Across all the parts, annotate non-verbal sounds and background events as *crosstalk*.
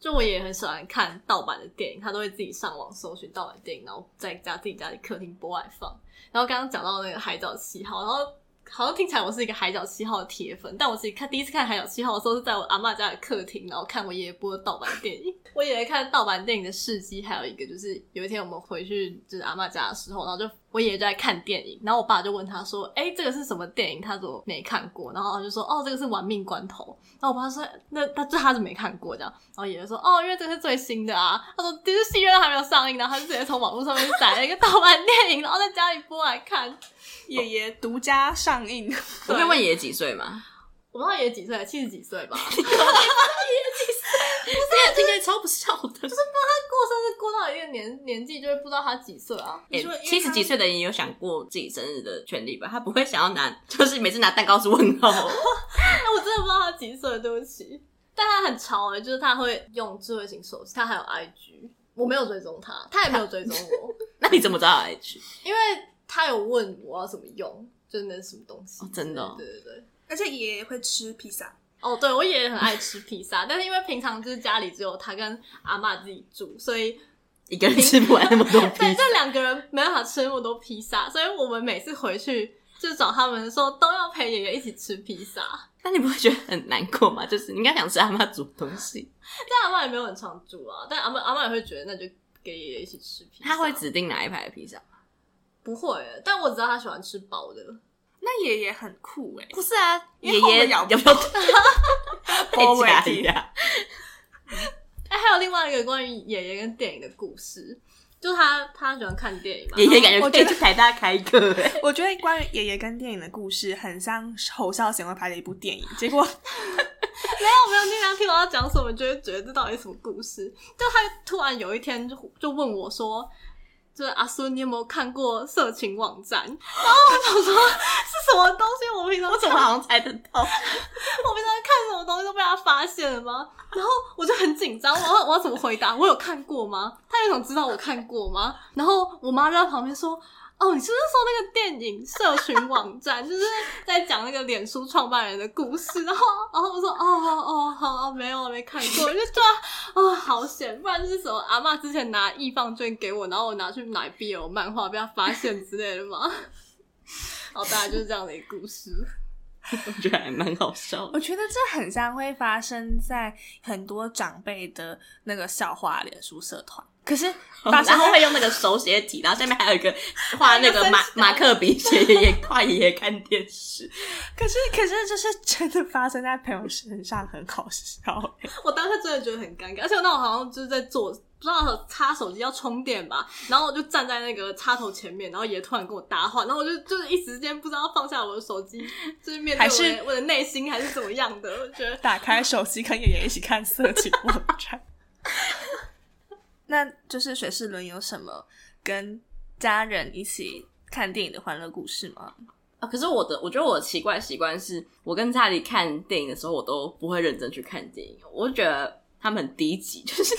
就我也很喜欢看盗版的电影，他都会自己上网搜寻盗版电影，然后在家自己家里客厅播来放。然后刚刚讲到那个《海角七号》，然后好像听起来我是一个《海角七号》的铁粉，但我自己看第一次看《海角七号》的时候是在我阿嬷家的客厅，然后看我爷爷播的盗版电影。*laughs* 我爷爷看盗版电影的事迹，还有一个就是有一天我们回去就是阿嬷家的时候，然后就。我爷爷就在看电影，然后我爸就问他说：“哎、欸，这个是什么电影？他怎么没看过？”然后他就说：“哦，这个是《玩命关头》。”然后我爸说：“那他这他是没看过这样。”然后爷爷说：“哦，因为这个是最新的啊。”他说：“其实戏院还没有上映，然后他就直接从网络上面载了一个 *laughs* 盗版电影，然后在家里播来看。”爷爷独家上映。我可以问爷爷几岁吗？我不知道爷爷几岁，七十几岁吧。*laughs* *laughs* 不是，应该超不孝的。就是帮他过生日过到一个年年纪，就会不知道他几岁啊。欸、七十几岁的人也有想过自己生日的权利吧？他不会想要拿，就是每次拿蛋糕是问号。*laughs* 那我真的不知道他几岁，对不起。但他很潮哎、欸，就是他会用智慧型手机，他还有 IG，我没有追踪他，他也没有追踪我。*laughs* 那你怎么知道 IG？因为他有问我要怎么用，就是那什么东西。哦、真的、哦？对对对。而且爷爷会吃披萨。哦，对，我爷爷很爱吃披萨，但是因为平常就是家里只有他跟阿妈自己住，所以一个人吃不完那么多披萨。*laughs* 对，这两个人没办法吃那么多披萨，所以我们每次回去就找他们的时候，都要陪爷爷一起吃披萨。那你不会觉得很难过吗？就是你应该想吃阿妈煮东西，*laughs* 但阿妈也没有很常煮啊。但阿妈阿妈也会觉得，那就给爷爷一起吃披萨。他会指定哪一排的披萨吗？不会，但我知道他喜欢吃薄的。那爷爷很酷哎，不是啊，爷爷有没有包假的？哎，还有另外一个关于爷爷跟电影的故事，就他他喜欢看电影嘛。爷爷感觉我觉得台大开课诶，*laughs* 我觉得关于爷爷跟电影的故事，很像侯孝贤会拍的一部电影。结果没有没有，你刚听我要讲什么，就会觉得这到底是什么故事？就他突然有一天就就问我说。就是阿孙，你有没有看过色情网站？*laughs* 然后我想说是什么东西？我平常我怎么好像猜得到？*laughs* 我平常看什么东西都被他发现了吗？然后我就很紧张，我要我要怎么回答？我有看过吗？他有想知道我看过吗？然后我妈就在旁边说。哦，你是不是说那个电影社群网站，*laughs* 就是在讲那个脸书创办人的故事？然后，然后我说，哦哦哦好，没有，没看过，就觉得啊，好险！不然就是什么阿嬷之前拿易放券给我，然后我拿去买 BL 漫画被他发现之类的嘛。*laughs* 好，大概就是这样的一个故事。*laughs* 我觉得还蛮好笑的。我觉得这很像会发生在很多长辈的那个笑话脸书社团。可是，*laughs* 然后会用那个手写体，然后下面还有一个 *laughs* 画那个马马克笔写爷爷画爷爷看电视。可是，可是就是真的发生在朋友身上，很好笑。我当时真的觉得很尴尬，而且我那我好像就是在做，不知道插手机要充电吧，然后我就站在那个插头前面，然后爷爷突然跟我搭话，然后我就就是一时间不知道放下我的手机，就是面对我的内心还是怎么样的，我觉得打开手机跟爷爷一起看色情网站。*laughs* 那就是水世伦有什么跟家人一起看电影的欢乐故事吗？啊，可是我的，我觉得我的奇怪习惯是，我跟家里看电影的时候，我都不会认真去看电影，我就觉得他们很低级，就是。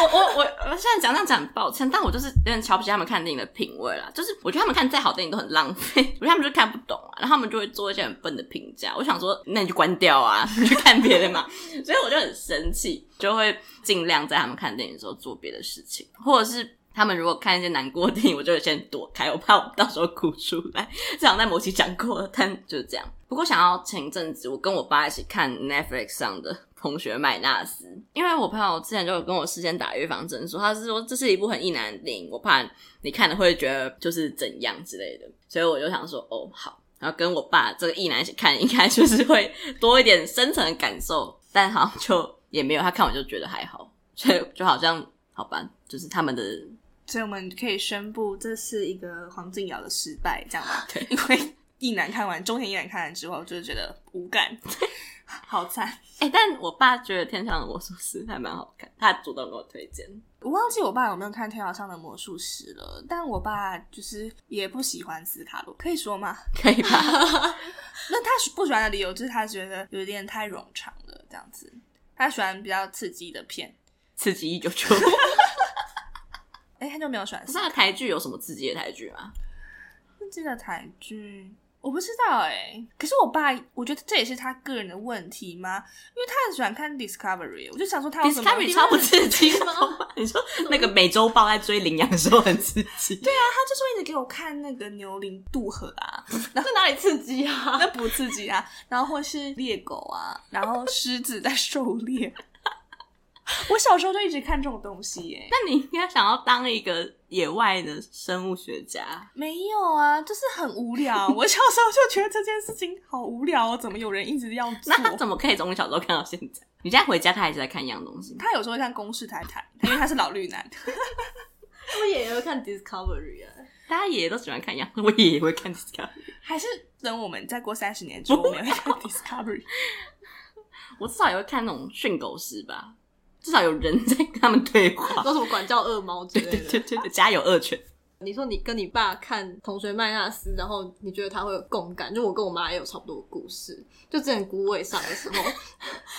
我我我我现在讲这样讲很抱歉，但我就是有点瞧不起他们看电影的品味啦。就是我觉得他们看再好电影都很浪费，我觉得他们就看不懂啊，然后他们就会做一些很笨的评价。我想说，那你就关掉啊，你去看别的嘛。所以我就很生气，就会尽量在他们看电影的时候做别的事情，或者是他们如果看一些难过的电影，我就会先躲开，我怕我到时候哭出来。这样在某期讲过，但就是这样。不过想要前一阵子我跟我爸一起看 Netflix 上的。同学麦纳斯，因为我朋友之前就有跟我事先打预防针，说他是说这是一部很意难的电影，我怕你看了会觉得就是怎样之类的，所以我就想说哦好，然后跟我爸这个意男一起看，*laughs* 应该就是会多一点深层的感受，但好像就也没有，他看完就觉得还好，所以就好像好吧，就是他们的，所以我们可以宣布这是一个黄靖尧的失败，这样吧？*laughs* 对，因为意男看完，中田异男看完之后，就是觉得无感。*laughs* *laughs* 好惨哎、欸！但我爸觉得《天上的魔术师》还蛮好看，他主动给我推荐。我忘记我爸有没有看《天上的魔术师》了，但我爸就是也不喜欢斯卡罗，可以说吗？可以吧？*laughs* 那他不喜欢的理由就是他觉得有点太冗长了，这样子。他喜欢比较刺激的片，刺激一九九。*laughs* 哎、欸，他就没有喜欢。那台剧有什么刺激的台剧吗？刺激的台剧。我不知道哎、欸，可是我爸，我觉得这也是他个人的问题吗？因为他很喜欢看 Discovery，我就想说他有什么 Discovery 超不刺激吗？你说那个美洲豹在追羚羊的时候很刺激？对啊，他就是会一直给我看那个牛羚渡河啊，*laughs* 那哪里刺激啊？那不刺激啊，然后或是猎狗啊，然后狮子在狩猎。*laughs* 我小时候就一直看这种东西耶、欸。那你应该想要当一个野外的生物学家？没有啊，就是很无聊。我小时候就觉得这件事情好无聊哦，怎么有人一直要做？那他怎么可以从小时候看到现在？你现在回家，他还是在看一样东西？他有时候会看公式台台，因为他是老绿男。我爷爷会看 Discovery 啊，大家爷爷都喜欢看一样，我爷爷会看 Discovery。*laughs* 还是等我们再过三十年之后，我们会看 Discovery。*laughs* 我至少也会看那种训狗师吧。至少有人在跟他们对话，*laughs* 说什么管教恶猫之类的，对对对对，家有恶犬。你说你跟你爸看《同学麦纳斯》，然后你觉得他会有共感？就我跟我妈也有差不多的故事。就之前姑位上的时候，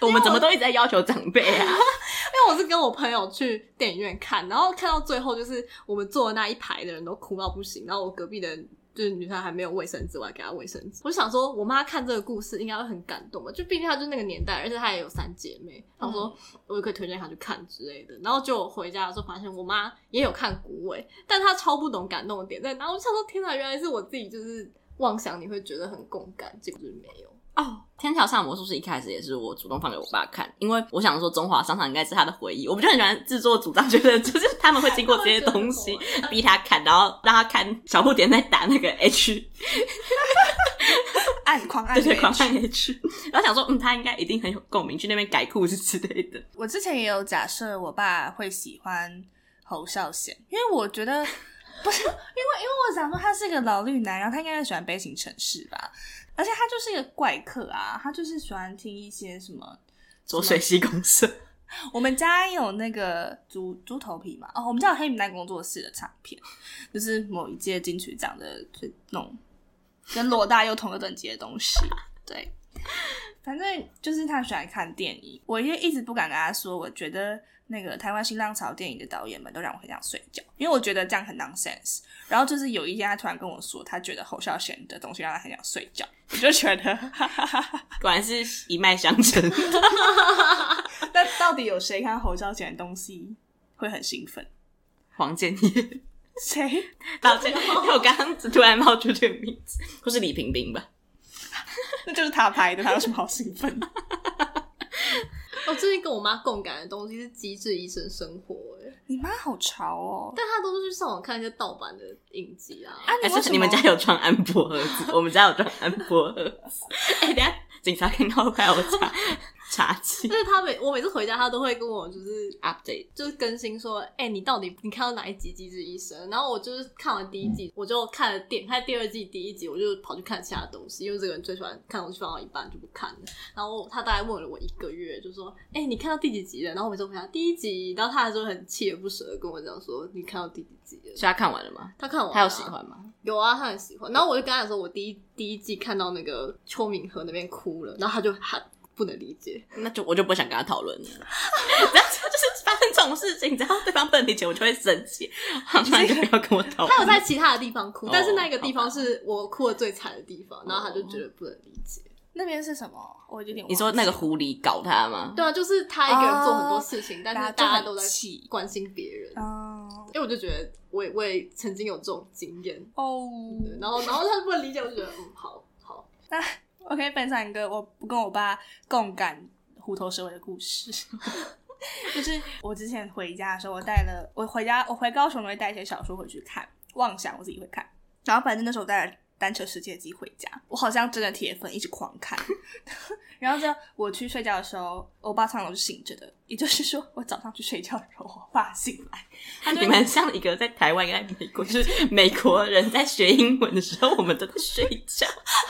*laughs* 我们怎么都一直在要求长辈啊？*laughs* 因为我是跟我朋友去电影院看，然后看到最后，就是我们坐的那一排的人都哭到不行，然后我隔壁的人。就是女生还没有卫生纸，我还给她卫生纸。我就想说，我妈看这个故事应该会很感动吧？就毕竟她就是那个年代，而且她也有三姐妹。她说我也可以推荐她去看之类的。然后就回家的时候发现，我妈也有看《古伟》，但她超不懂感动的点在哪。我就想说，天哪，原来是我自己就是妄想你会觉得很共感，结果就是没有。哦，《天桥上的魔术师》一开始也是我主动放给我爸看，因为我想说中华商场应该是他的回忆，我不就很喜欢自作主张，觉 *laughs* 得就是他们会经过这些东西 *laughs* 逼他看，然后让他看小不点在打那个 H，按狂按 *laughs* 对对狂按 H，然后想说嗯，他应该一定很有共鸣，去那边改裤子之类的。我之前也有假设我爸会喜欢侯孝贤，因为我觉得不是，因为因为我想说他是一个老绿男，然后他应该喜欢悲情城市吧。而且他就是一个怪客啊，他就是喜欢听一些什么左水西公社。*laughs* 我们家有那个猪猪头皮嘛，哦，我们家有黑名单工作室的唱片，就是某一届金曲奖的最那种跟罗大佑同个等级的东西。对，反正就是他喜欢看电影，我也一直不敢跟他说，我觉得。那个台湾新浪潮电影的导演们都让我很想睡觉，因为我觉得这样很 nonsense。然后就是有一天他突然跟我说，他觉得侯孝贤的东西让他很想睡觉，我就觉得哈哈哈哈，*laughs* 果然是一脉相承。*laughs* 那到底有谁看侯孝贤的东西会很兴奋？黄建业？谁？抱歉，我刚刚突然冒出这个名字，或是李萍萍吧？那就是他拍的，他有什么好兴奋？*laughs* 我最近跟我妈共感的东西是《机智医生生活》哎，你妈好潮哦！但她都是去上网看一些盗版的影集啊。啊，你为什么？你们家有装安博盒子？我们家有装安博盒子。*laughs* 哎、欸，等下警察看到会把我查查缉。就是他每我每次回家，他都会跟我就是 update，就是更新说，哎、欸，你到底你看到哪一集《机智医生》？然后我就是看完第一季，嗯、我就看了电，看第二季第一集，我就跑去看其他东西，因为这个人最喜欢看东西，放到一半就不看了。然后他大概问了我一个月，就说，哎、欸，你看到第几集了？然后我每次回答第一集，然后他还是很锲而不舍的跟我讲说，你看到第几集了？所以他看完了吗？他看完了，他有喜欢吗？有啊，他很喜欢。然后我就跟他说，我第一第一季看到那个邱明和那边哭了，然后他就喊。不能理解，那就我就不想跟他讨论了。*laughs* 然后就是发生这种事情，只要对方不能理解，我就会生气。那就不要跟我讨论。他有在其他的地方哭，但是那个地方是我哭的最惨的地方，然后他就觉得不能理解。那边是什么？我有点……你说那个狐狸搞他吗？对啊，就是他一个人做很多事情，但是大家都在关心别人。哦，因为我就觉得，我也我也曾经有这种经验哦。然后然后他不能理解，我就觉得嗯，好好。我可以分享一个我不跟我爸共感虎头蛇尾的故事，*laughs* 就是我之前回家的时候，我带了我回家，我回高雄我会带一些小说回去看，妄想我自己会看，然后反正那时候我带了。单车世界机回家，我好像真的铁粉，一直狂看。*laughs* 然后就我去睡觉的时候，我爸常常都是醒着的，也就是说，我早上去睡觉的时候，我爸醒来。你们像一个在台湾，在美国，就是美国人在学英文的时候，我们都在睡觉。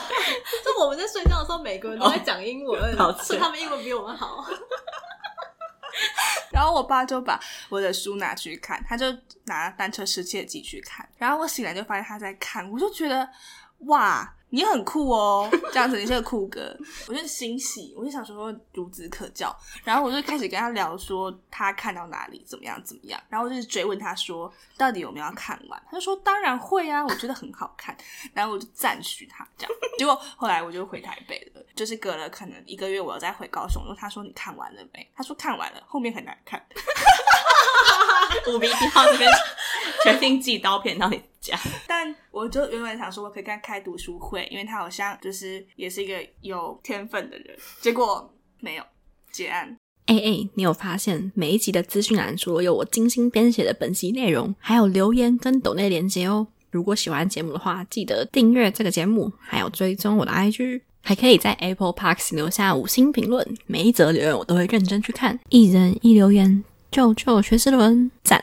*laughs* 就我们在睡觉的时候，美国人都在讲英文，哦、是他们英文比我们好。*laughs* 然后我爸就把我的书拿去看，他就拿单车世界机去看。然后我醒来就发现他在看，我就觉得。哇。你很酷哦，*laughs* 这样子你是个酷哥，我就欣喜，我就想说孺子可教，然后我就开始跟他聊说他看到哪里怎么样怎么样，然后我就追问他说到底有没有看完，他就说当然会啊，我觉得很好看，然后我就赞许他这样，*laughs* 结果后来我就回台北了，就是隔了可能一个月，我要再回高雄，然后他说你看完了没？他说看完了，后面很难看。*laughs* 五比一号这边决定寄刀片到你 *laughs* 但我就原本想说我可以跟他开读书会，因为他好像就是也是一个有天分的人，结果没有结案。哎哎，你有发现每一集的资讯栏除了有我精心编写的本集内容，还有留言跟抖内连接哦。如果喜欢节目的话，记得订阅这个节目，还有追踪我的 IG，还可以在 Apple Park 留下五星评论，每一则留言我都会认真去看，一人一留言。救救学士伦，赞！